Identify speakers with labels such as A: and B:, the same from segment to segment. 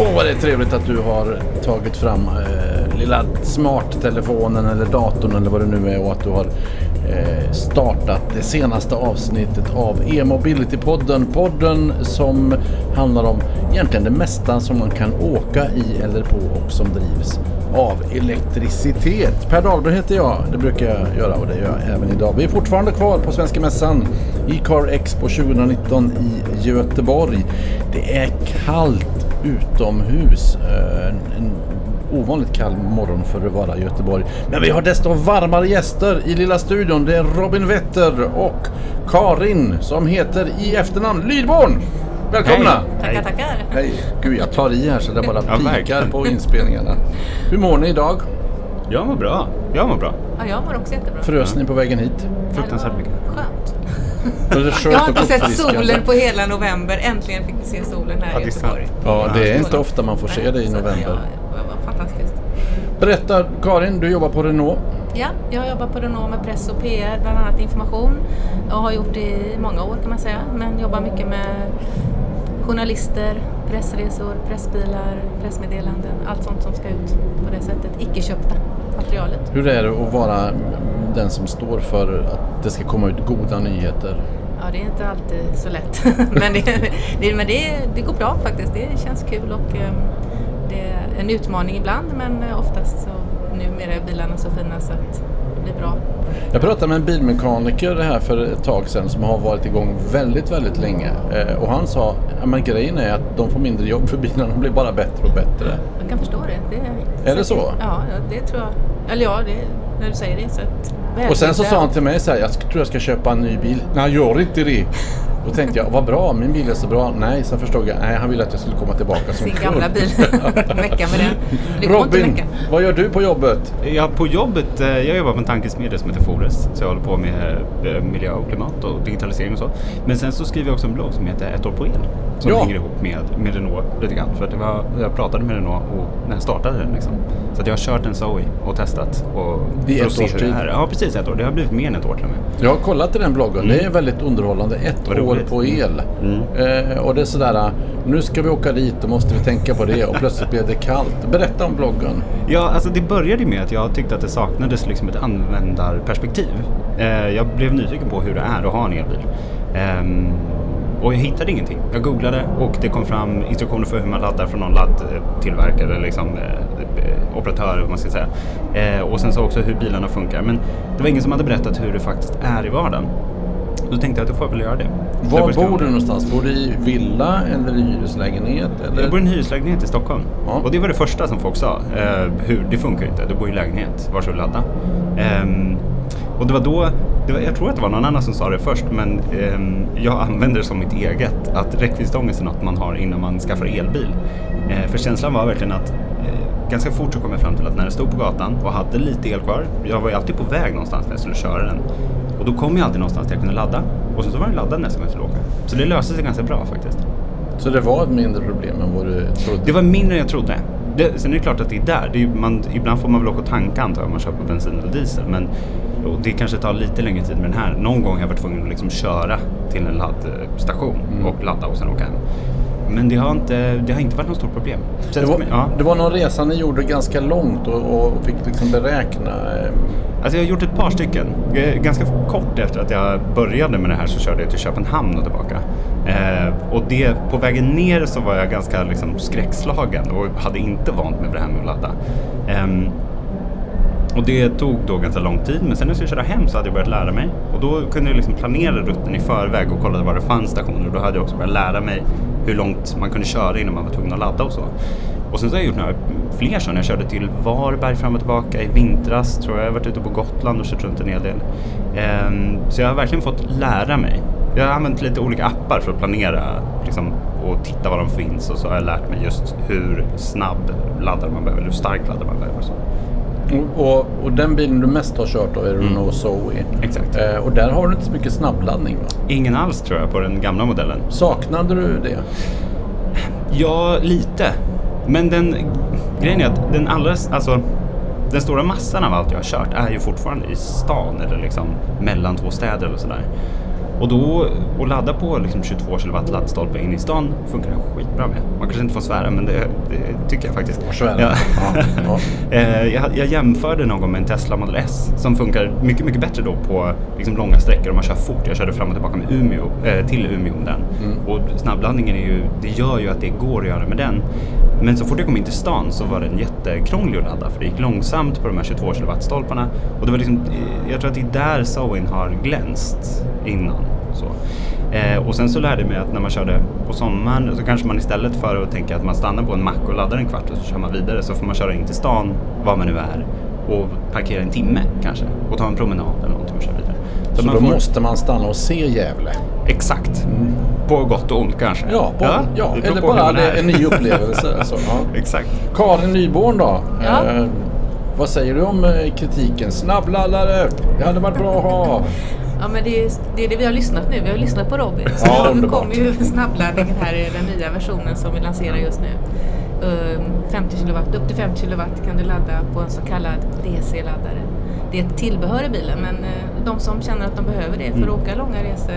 A: Åh, vad det är trevligt att du har tagit fram eh, lilla smarttelefonen eller datorn eller vad det nu är och att du har Eh, startat det senaste avsnittet av E-mobility-podden. Podden som handlar om egentligen det mesta som man kan åka i eller på och som drivs av elektricitet. Per Dahlberg heter jag, det brukar jag göra och det gör jag även idag. Vi är fortfarande kvar på Svenska Mässan i Car Expo 2019 i Göteborg. Det är kallt utomhus. Eh, en ovanligt kall morgon för att vara i Göteborg. Men vi har desto varmare gäster i lilla studion. Det är Robin Wetter och Karin som heter i efternamn Lydborn. Välkomna!
B: Hej.
C: Tackar, tackar.
A: Hej! Gud, jag tar i här så det bara pikar på inspelningarna. Hur mår ni idag?
B: Jag mår bra. Jag mår bra.
C: Ja, jag mår också jättebra.
A: Frös ni på vägen hit?
B: Fruktansvärt mycket.
C: Skönt. Jag har inte sett solen på hela november. Äntligen fick vi se solen här
B: Ja,
C: i Göteborg.
A: Ja, det är inte ofta man får se det i november.
C: Fantastiskt.
A: Berätta, Karin, du jobbar på Renault.
C: Ja, jag jobbar på Renault med press och PR, bland annat information. Jag har gjort det i många år kan man säga, men jobbar mycket med journalister, pressresor, pressbilar, pressmeddelanden, allt sånt som ska ut på det sättet. Icke-köpta materialet.
A: Hur är det att vara den som står för att det ska komma ut goda nyheter?
C: Ja, det är inte alltid så lätt. men det, det, men det, det går bra faktiskt. Det känns kul och eh, det en utmaning ibland men eh, oftast så numera är bilarna så fina så att det blir bra.
A: Jag pratade med en bilmekaniker här för ett tag sedan som har varit igång väldigt, väldigt länge. Eh, Och han sa att grejen är att de får mindre jobb för bilarna blir bara bättre och bättre.
C: Jag kan förstå det. det
A: Är det så?
C: Ja, det tror jag. Eller ja, det, när du säger det så att
A: Och sen så sa han till mig så här, jag tror jag ska köpa en ny bil. Nej, gör inte det. Då tänkte jag, vad bra, min bil är så bra. Nej, sen förstod jag, nej han ville att jag skulle komma tillbaka som
C: sin
A: kund.
C: gamla bil. Mecka med den. Det
A: Robin, vad gör du på jobbet?
B: Ja, på jobbet, eh, jag jobbar på en tankesmedja som heter Fores. Så jag håller på med eh, miljö och klimat och digitalisering och så. Men sen så skriver jag också en blogg som heter Ett år på el. Som
A: Ja.
B: hänger ihop med, med Renault lite grann. För att det var, jag pratade med Renault och när jag startade den liksom. Så att jag har kört en Zoe och testat. Och
A: I ett års tid?
B: Ja, precis ett år. Det har blivit mer än ett år till och med.
A: Jag har kollat i den bloggen, det är väldigt underhållande. Ett år
B: går
A: på el.
B: Mm.
A: Eh, och det är sådär, nu ska vi åka dit, då måste vi tänka på det. Och plötsligt blev det kallt. Berätta om bloggen.
B: Ja, alltså det började med att jag tyckte att det saknades liksom ett användarperspektiv. Eh, jag blev nyfiken på hur det är att ha en elbil. Eh, och jag hittade ingenting. Jag googlade och det kom fram instruktioner för hur man laddar från någon laddtillverkare eller liksom, eh, eh, operatör, vad man ska säga. Eh, och sen så också hur bilarna funkar. Men det var ingen som hade berättat hur det faktiskt är i vardagen. Då tänkte jag att då får jag väl göra det.
A: Var
B: jag
A: bor du någonstans? Bor du i villa eller i hyreslägenhet? Eller?
B: jag bor i en hyreslägenhet i Stockholm.
A: Ja.
B: Och det var det första som folk sa. Eh, hur, det funkar inte, du bor i lägenhet, var ska du ladda? Ehm, och det var då, det var, jag tror att det var någon annan som sa det först, men ehm, jag använder det som mitt eget. Att räckviddsångest är något man har innan man skaffar elbil. Eh, för känslan var verkligen att eh, ganska fort så kom jag fram till att när jag stod på gatan och hade lite el kvar, jag var ju alltid på väg någonstans när jag skulle köra den. Och då kom jag alltid någonstans där jag kunde ladda. Och sen så var den laddad nästa gång jag skulle åka. Så det löste sig ganska bra faktiskt.
A: Så det var ett mindre problem än vad du trodde?
B: Det var mindre än jag trodde. Det, sen är det klart att det är där. Det är, man, ibland får man väl åka och tanka antar jag om man köper bensin eller diesel. Men det kanske tar lite längre tid med den här. Någon gång har jag varit tvungen att liksom köra till en laddstation
A: Mm.
B: och ladda och sen åka hem. Men det har inte, det har inte varit något stort problem. Sen
A: Det var,
B: ja.
A: det var någon resa ni gjorde ganska långt och, och fick liksom beräkna. eh,
B: Alltså jag har gjort ett par stycken. Eh, Ganska kort efter att jag började med det här så körde jag till Köpenhamn och tillbaka. Eh, och det, på vägen ner så var jag ganska liksom skräckslagen och hade inte vant mig vid det här med att ladda. Ehm, och det tog då ganska lång tid men sen när jag skulle köra hem så hade jag börjat lära mig. Och då kunde jag liksom planera rutten i förväg och kollade var det fanns stationer. Och då hade jag också börjat lära mig hur långt man kunde köra innan man var tvungen att ladda och så. Och sen så har jag gjort några fler sådana. Jag körde till Varberg fram och tillbaka i vintras tror jag. Jag har varit ute på Gotland och kört runt en hel del. Ehm, så jag har verkligen fått lära mig. Jag har använt lite olika appar för att planera liksom, och titta var de finns och så har jag lärt mig just hur snabb laddare man behöver, eller hur stark laddare man behöver. och Så.
A: Och, och, och den bilen du mest har kört då är Renault Zoe.
B: Mm. Exakt.
A: Eh, och där har du inte så mycket snabbladdning va?
B: Ingen alls tror jag på den gamla modellen.
A: Saknade du det?
B: Ja, lite. Men den grejen är att den allra, alltså den stora massan av allt jag har kört är ju fortfarande i stan eller liksom mellan två städer eller sådär. Och då, att ladda på liksom 22 kW laddstolpe in i stan funkar den skitbra med. Man kanske inte får svära men det, det tycker jag faktiskt.
A: Svära.
B: Ja.
A: Ja.
B: Eh, jag, jag jämförde någon med en Tesla Model S som funkar mycket, mycket bättre då på liksom långa sträckor om man kör fort. Jag körde fram och tillbaka med Umeå, eh, till Umeå med den.
A: Mm.
B: Och snabbladdningen är ju, det gör ju att det går att göra med den. Men så fort jag kom in till stan så var den jättekrånglig att ladda för det gick långsamt på de här 22 kW-stolparna. Och det var liksom, eh, jag tror att det är där Zoen har glänst innan. Så. Eh, och sen så lärde jag mig att när man körde på sommaren så kanske man istället för att tänka att man stannar på en mack och laddar en kvart och så kör man vidare så får man köra in till stan, var man nu är, och parkera en timme kanske och ta en promenad eller någonting och köra vidare.
A: Så
B: man
A: då
B: får-
A: måste man stanna och se Gävle.
B: Exakt. På gott och ont kanske.
A: Ja, på, ja,
B: det beror
A: eller bara det
B: är.
A: en ny upplevelse. Så, ja.
B: Exakt.
A: Karin Nyborn då?
C: Ja.
A: Eh, vad säger du om eh, kritiken? Snabbladdare, det hade varit bra att ha.
C: Ja men det är, det är det vi har lyssnat nu. Vi har lyssnat på Robin. Så
A: Ja,
C: nu kommer ju snabbladdningen här i den nya versionen som vi lanserar just nu. Ehm, 50 kW, upp till 50 kW kan du ladda på en så kallad DC-laddare. Det är ett tillbehör i bilen men eh, de som känner att de behöver det för att
B: Mm.
C: åka långa resor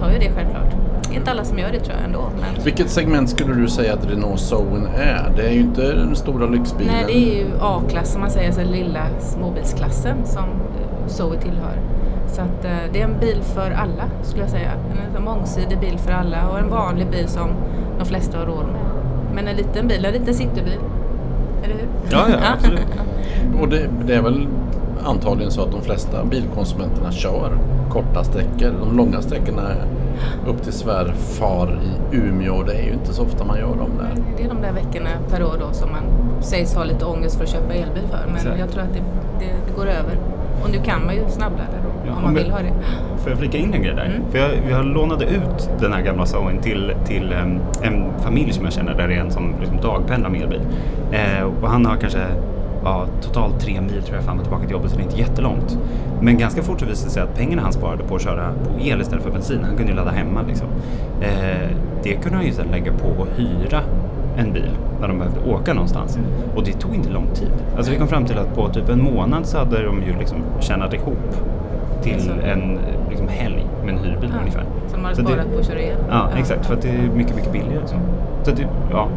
C: tar ju det självklart. Det är inte alla som gör det tror jag ändå. Men...
A: Vilket segment skulle du säga att Renault Zoen är? Det är ju inte den stora lyxbilen.
C: Nej, det är ju A-klass som man säger, så lilla småbilsklassen som eh, Zoe tillhör. Så att eh, det är en bil för alla skulle jag säga. En, en mångsidig bil för alla och en vanlig bil som de flesta har råd med. Men en liten bil, en liten citybil. Eller hur?
B: Ja, ja, absolut.
A: Och det, det är väl antagligen så att de flesta bilkonsumenterna kör korta sträckor. De långa sträckorna upp till svärfar i Umeå. Det är ju inte så ofta man gör dem där.
C: Det är de där veckorna per år då som man sägs ha lite ångest för att köpa elbil för. Men
B: Exakt.
C: jag tror att det, det, det går över. Och nu kan man ju snabbladda då
B: Ja,
C: om man
B: men-
C: vill ha det.
B: Får jag flika in en grej där?
C: Mm.
B: För jag, jag lånade ut den här gamla Zoen till, till em, en familj som jag känner där det är en som liksom dagpendlar med elbil. Eh, och han har kanske ja, totalt tre mil tror jag fram och tillbaka till jobbet så det är inte jättelångt. Men ganska fort så visade det sig att pengarna han sparade på att köra på el istället för bensin, han kunde ju ladda hemma liksom. Eh, det kunde han ju sedan lägga på att hyra en bil när de behövde åka någonstans. Och det tog inte lång tid. Alltså vi kom fram till att på typ en månad så hade de ju liksom tjänat ihop till en liksom helg med en hyrbil
C: Ja,
B: ungefär.
C: Som
B: Så det-
C: sparat på att köra el.
B: Ja, exakt. För att det är mycket, mycket billigare. Så, så att det, ja.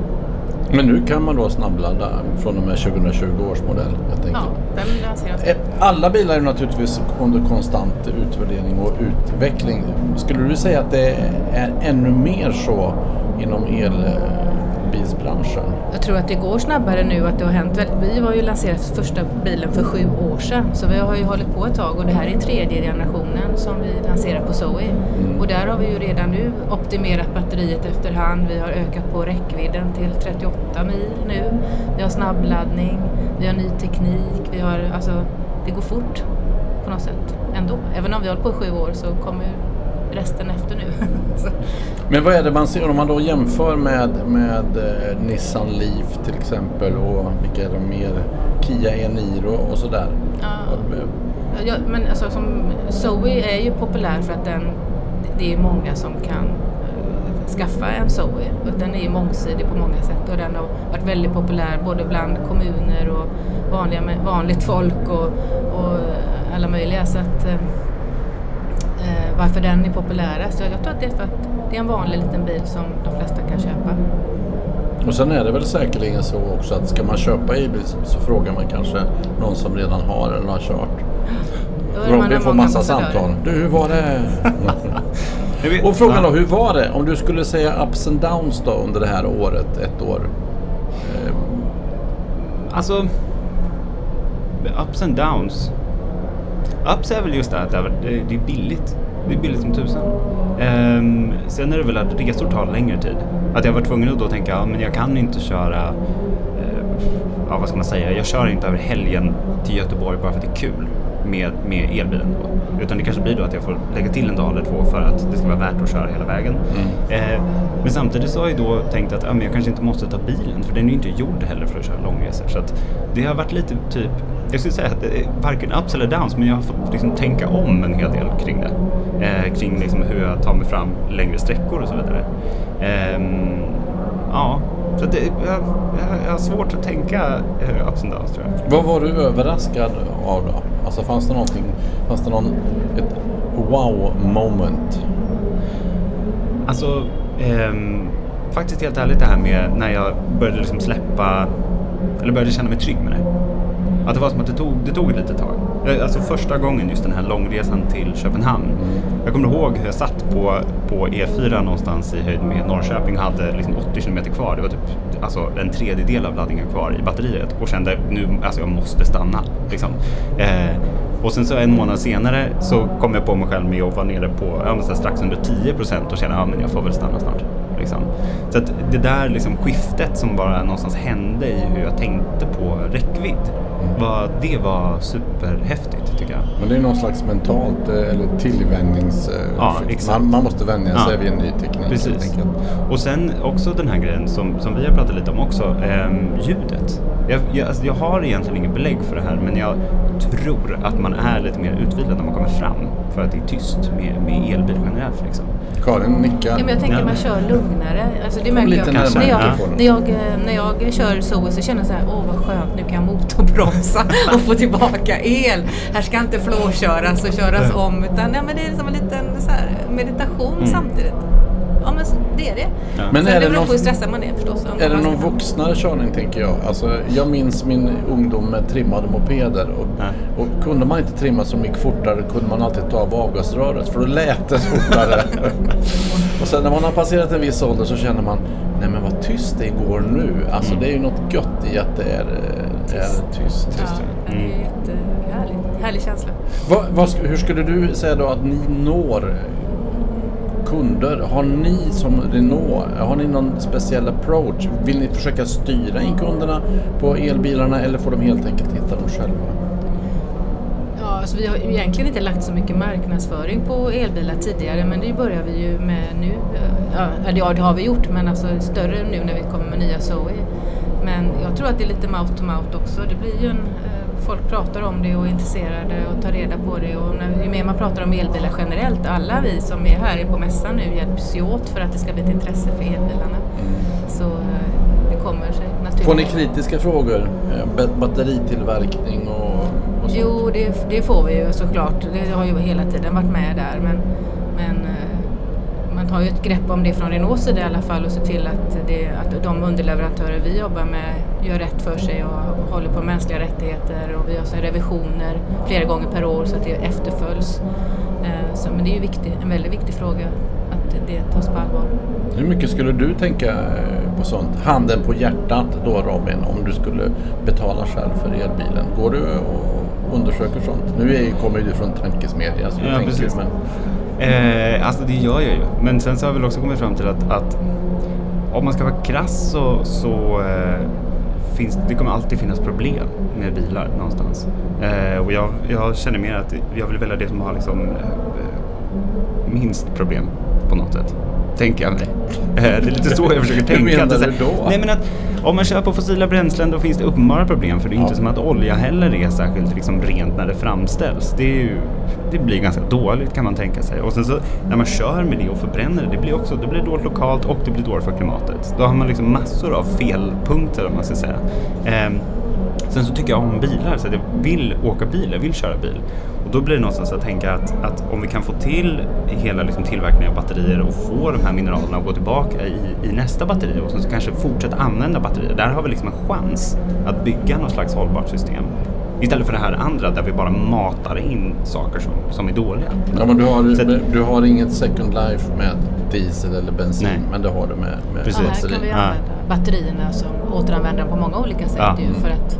A: Men nu kan man då snabbladda från och med 2020 års modell helt
C: Ja, den.
A: Eh, Alla bilar är naturligtvis under konstant utvärdering och utveckling. Skulle du säga att det är ännu mer så inom elbilsbranschen?
C: Jag tror att det går snabbare nu att det har hänt väldigt. Vi var ju lanserat första bilen för sju år sedan så vi har ju hållit på ett tag och det här är tredje generationen som vi lanserar på Zoe. Och där har vi ju redan nu optimerat batteriet efterhand. Vi har ökat på räckvidden till 38 mil nu. Vi har snabbladdning, vi har ny teknik, vi har alltså det går fort på något sätt ändå. Även om vi har hållit på i sju år så kommer resten efter nu.
A: Men vad är det man ser om man då jämför med, med eh, Nissan Leaf till exempel och vilka är de mer? Kia e-Niro och sådär.
C: Ja. Ja, men alltså som Zoe är ju populär för att den, det är många som kan eh, skaffa en Zoe. Den är ju mångsidig på många sätt och den har varit väldigt populär både bland kommuner och vanliga, vanligt folk och, och alla möjliga. Så att, eh, varför den är populärast? Jag, jag tror att det är för att det är en vanlig liten bil som de flesta kan köpa.
A: Och sen är det väl säkerligen så också att ska man köpa e-bil så- så frågar man kanske någon som redan har eller har kört. Robin får massa samtal. Du, hur var det? Och frågan då, hur var det? Om du skulle säga ups and downs då under det här året, ett år. Eh,
B: Alltså, ups and downs. Ups är väl just det att det är- det det är billigt. Det är billigt som tusan. Um, sen är det väl att resor tar längre tid. Att jag var tvungen att då tänka, ja men jag kan inte köra, uh, ja vad ska man säga, jag kör inte över helgen till Göteborg bara för att det är kul med, med elbilen då. Utan det kanske blir då att jag får lägga till en dag eller två för att det ska vara värt att köra hela vägen. Eh, men samtidigt så har jag då tänkt att ja, men jag kanske inte måste ta bilen för den är ju inte gjord heller för att köra långresor. Så det har varit lite typ, jag skulle säga att det är varken ups eller downs men jag har fått liksom tänka om en hel del kring det. Eh, kring liksom hur jag tar mig fram längre sträckor och så vidare. Ehm, ja, Så det, jag, jag, har svårt att tänka eh, ups and downs tror jag.
A: Vad var du överraskad av då? Alltså fanns det någonting, fanns det någon, ett wow moment?
B: Alltså, ehm, faktiskt helt ärligt det här med när jag började liksom släppa, eller började känna mig trygg med det. Att det var som att det tog, det tog ett litet tag. Eh, alltså första gången just den här långresan till Köpenhamn. Jag kommer ihåg hur jag satt på, på E4 någonstans i höjd med Norrköping och hade liksom 80 km kvar. Det var typ alltså, en tredjedel av laddningen kvar i batteriet och kände nu, alltså jag måste stanna. Liksom. Eh, och sen så en månad senare så kom jag på mig själv med att vara nere på ja, men så strax under 10 procent och kände, att ja, men jag får väl stanna snart. Liksom. Så att det där liksom skiftet som bara någonstans hände i hur jag tänkte på räckvidd, var, det var superhäftigt tycker jag.
A: Men det är någon slags mentalt eh, eller tillvänjnings... eh,
B: Ja,
A: man, man måste vänja sig
B: Ja.
A: vid en ny teknik
B: Precis. Och sen också den här grejen som, som vi har pratat lite om också, ehm, ljudet. Jag, jag, alltså jag har egentligen inget belägg för det här men jag tror att man är lite mer utvilad när man kommer fram för att det är tyst med, med elbil generellt. Liksom.
A: Karin nickar.
C: Ja, men jag tänker
B: Ja.
C: man kör lugnare. Alltså det märker
A: lite
C: jag.
B: närmare
C: När jag, när, jag, eh, när jag kör Zoe så känner jag så här, åh vad skönt, nu kan jag motorbromsa och få tillbaka el. Här ska inte flåköras och köras om utan ja, men det är som en liten så här, meditation
B: Mm.
C: samtidigt. Så- det är det.
B: Ja.
A: Men
C: Sen
A: är
C: det beror på
A: någon-
C: hur stressad man är förstås.
A: Är det någon vuxnare körning tänker jag? Alltså, jag minns min ungdom med trimmade mopeder och, och kunde man inte trimma som gick fortare kunde man alltid ta av avgasröret för då lät det fortare. och sen när man har passerat en viss ålder så känner man Nej men vad tyst det går nu. Alltså
B: Mm.
A: det är ju något gött i att det är, eh, är tyst.
C: Ja, det är ju jättehärligt. Härlig känsla.
A: Vad, sk- hur skulle du säga då att ni når kunder? Har ni som Renault, har ni någon speciell approach? Vill ni försöka styra in kunderna på elbilarna eller får de helt enkelt hitta dem själva?
C: Ja, alltså vi har egentligen inte lagt så mycket marknadsföring på elbilar tidigare men det börjar vi ju med nu. Ja, eller ja, det har vi gjort men alltså större nu när vi kommer med nya Zoe. Men jag tror att det är lite mouth to mouth också. Det blir ju en, eh, folk pratar om det och är intresserade och tar reda på det och när, ju mer man pratar om elbilar generellt, alla vi som är här på mässan nu hjälps ju åt för att det ska bli ett intresse för elbilarna. Så eh, det kommer sig naturligt.
A: Får ni kritiska frågor? Eh, ba- Batteritillverkning och, och sånt?
C: Jo, det, det får vi ju såklart. Det har ju hela tiden varit med där. Men, men eh, man tar ju ett grepp om det från Renaults sida i alla fall och ser till att, det, att de underleverantörer vi jobbar med gör rätt för sig och håller på mänskliga rättigheter och vi har så revisioner flera gånger per år så att det efterföljs. Eh, Så, men det är ju viktigt, en väldigt viktig fråga att det tas på allvar.
A: Hur mycket skulle du tänka eh, på sånt? Handen på hjärtat då Robin, om du skulle betala själv för elbilen. Går du och undersöker sånt? Nu är, kommer ju du från tankesmedja så du
B: Ja,
A: tänker
B: precis.
A: men
B: Eh, alltså det gör jag ju. Men sen så har jag väl också kommit fram till att, att om man ska vara krass så, så eh, finns det kommer alltid finnas problem med bilar någonstans. Eh, och jag, jag känner mer att jag vill välja det som har liksom, eh, minst problem på något sätt. Tänker jag mig. Eh, det är lite så jag försöker
A: Hur
B: tänka.
A: menar
B: är så
A: du då?
B: Nej men att om man kör på fossila bränslen då finns det uppenbara problem för det är
A: Ja.
B: inte som att olja heller är särskilt liksom rent när det framställs. Det, ju, det blir ganska dåligt kan man tänka sig. Och sen så när man kör med det och förbränner det, det blir också det blir dåligt lokalt och det blir dåligt för klimatet. Då har man liksom massor av felpunkter om man ska säga. Ehm, Sen så tycker jag om bilar, så att jag vill åka bil, jag vill köra bil. Och då blir det någonstans att tänka att, att om vi kan få till hela liksom tillverkningen av batterier och få de här mineralerna att gå tillbaka i, i nästa batteri och sen så kanske fortsätta använda batterier. Där har vi liksom en chans att bygga något slags hållbart system. Istället för det här andra där vi bara matar in saker som, som är dåliga.
A: Ja, men du har,
B: Så att-
A: du har inget second life med diesel eller bensin,
B: Nej.
A: men det har du med, med
B: Precis.
C: Ja, här kan vi
B: Ja.
C: använda batterierna som återanvänder på många olika sätt
B: Ja.
C: ju för att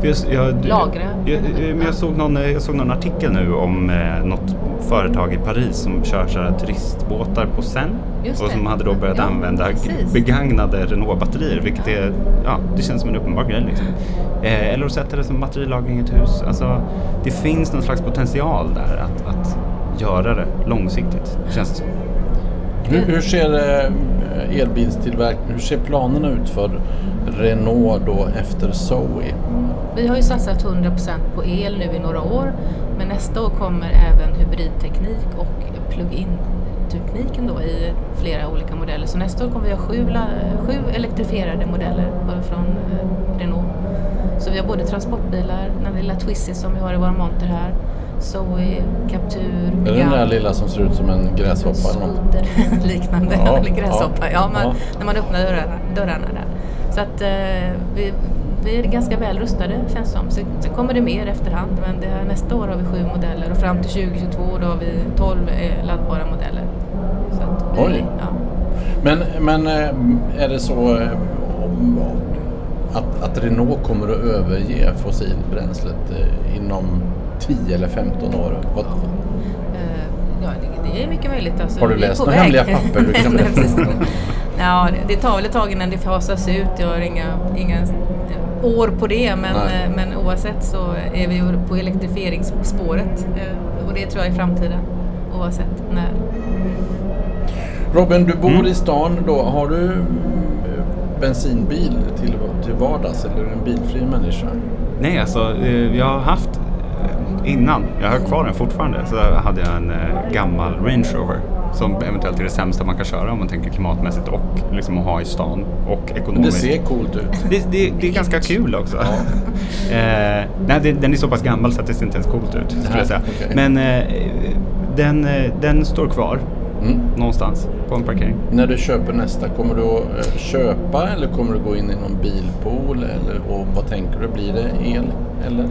B: För Jag, jag,
C: Lagra.
B: Jag, jag, men jag, såg någon, jag såg någon artikel nu om eh, något företag i Paris som kör så här turistbåtar på Seine och som hade då börjat
C: Ja,
B: använda
C: precis.
B: begagnade Renault-batterier vilket är, ja, det känns som en uppenbar grej liksom. Eh, eller att sätta det som batterilagring i ett hus. Alltså, det finns någon slags potential där att, att göra det långsiktigt, känns det som.
A: Hur, hur ser eh, elbilstillverkning, hur ser planerna ut för Renault då efter Zoe?
C: Vi har ju satsat 100% på el nu i några år men nästa år kommer även hybridteknik och plug-in motortekniken då i flera olika modeller. Så nästa år kommer vi ha sju, sju elektrifierade modeller från eh, Renault. Så vi har både transportbilar, den lilla Twizy som vi har i vår monter här, Zoe, Captur,
A: Är det den där lilla som ser ut som en gräshoppa?
C: Skoter liknande,
A: Ja,
C: eller gräshoppa.
A: ja,
C: Ja, man,
A: ja.
C: när man öppnar dörrarna, dörrarna där. Så att eh, vi, vi är ganska väl rustade känns som. Sen, sen kommer det mer efterhand men det här, nästa år har vi sju modeller och fram till 2022 då har vi 12 eh, laddbara modeller. Så att,
A: Oj.
C: Ja.
A: Men, men eh, är det så eh, att, att Renault kommer att överge fossilbränslet inom 10 eller 15 år? Vad,
C: Eh, Ja, det, är mycket möjligt. Alltså,
A: Har du läst några hemliga papper du kan.
C: Ja, det, tar väl ett tag innan det fasas ut. Jag har inga, inga år på det, men,
A: Nej.
C: eh, men oavsett så är vi på elektrifieringsspåret eh, och det tror jag är framtiden oavsett när.
A: Robin, du bor
B: Mm.
A: i stan då. Har du bensinbil till, till vardags eller är du en bilfri människa?
B: Nej, alltså jag har haft innan, jag har kvar den fortfarande, så hade jag en eh, gammal Range Rover som eventuellt är det sämsta man kan köra om man tänker klimatmässigt och liksom att ha i stan och
A: Det
B: ekonomiskt.
A: ser coolt ut.
B: Det, det, det är ganska kul också. eh, nej, det, den är så pass gammal så att det ser inte ens coolt ut. Skulle jag säga.
A: okej.
B: Men eh, den, eh, den står kvar
A: Mm.
B: någonstans på en parkering.
A: När du köper nästa, kommer du att eh, köpa eller kommer du gå in i någon bilpool? Eller, och vad tänker du? Blir det el? Eller?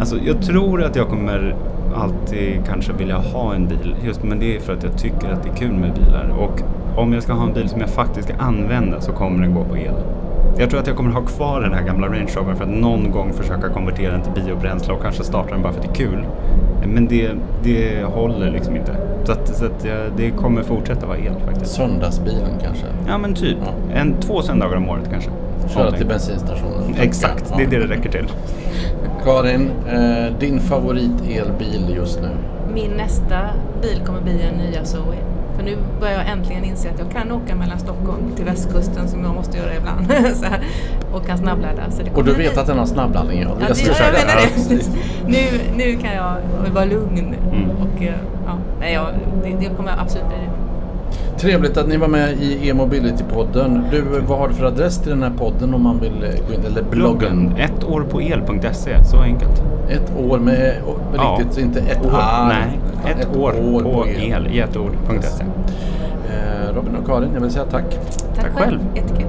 B: Alltså, jag tror att jag kommer alltid kanske vilja ha en bil. Just, men det är för att jag tycker att det är kul med bilar. Och om jag ska ha en bil som jag faktiskt ska använda så kommer den gå på el. Jag tror att jag kommer ha kvar den här gamla Range Rover för att någon gång försöka konvertera den till biobränsle och kanske starta den bara för att det är kul. Men det, det håller liksom inte. Så, att, så att det kommer fortsätta vara el faktiskt.
A: Söndagsbilen kanske?
B: Ja men typ.
A: Ja.
B: En, två söndagar om året kanske.
A: Köra till bensinstationen?
B: Exakt,
A: Ja.
B: det är det det räcker till.
A: Karin, eh, din favorit-elbil just nu?
C: Min nästa bil kommer bli en nya Zoe. För nu börjar jag äntligen inse att jag kan åka mellan Stockholm till västkusten som jag måste göra ibland. så här, och kan snabbladda. Så det
A: Och du
C: bli-
A: vet att den har snabbladdning? Ja,
C: Ja,
A: jag
C: det, ja, menar
A: Ja,
C: det.
A: precis.
C: nu, nu kan jag vara lugn.
B: Mm.
C: Och, eh, ja, nej, jag, det, det kommer absolut bli det.
A: Trevligt att ni var med i e-mobility-podden. Du, vad har du för adress till den här podden om man vill eh, gå in? Eller bloggen?
B: Bloggen, ettårpåel.se, så enkelt.
A: Ett år med, och
B: Ja.
A: riktigt, inte ett
B: År,
A: år.
B: nej, ett, år, på el i ett ord.se.
A: Eh, Robin och Karin, jag vill säga tack.
C: Tack,
B: Tack själv.
C: Jättekul.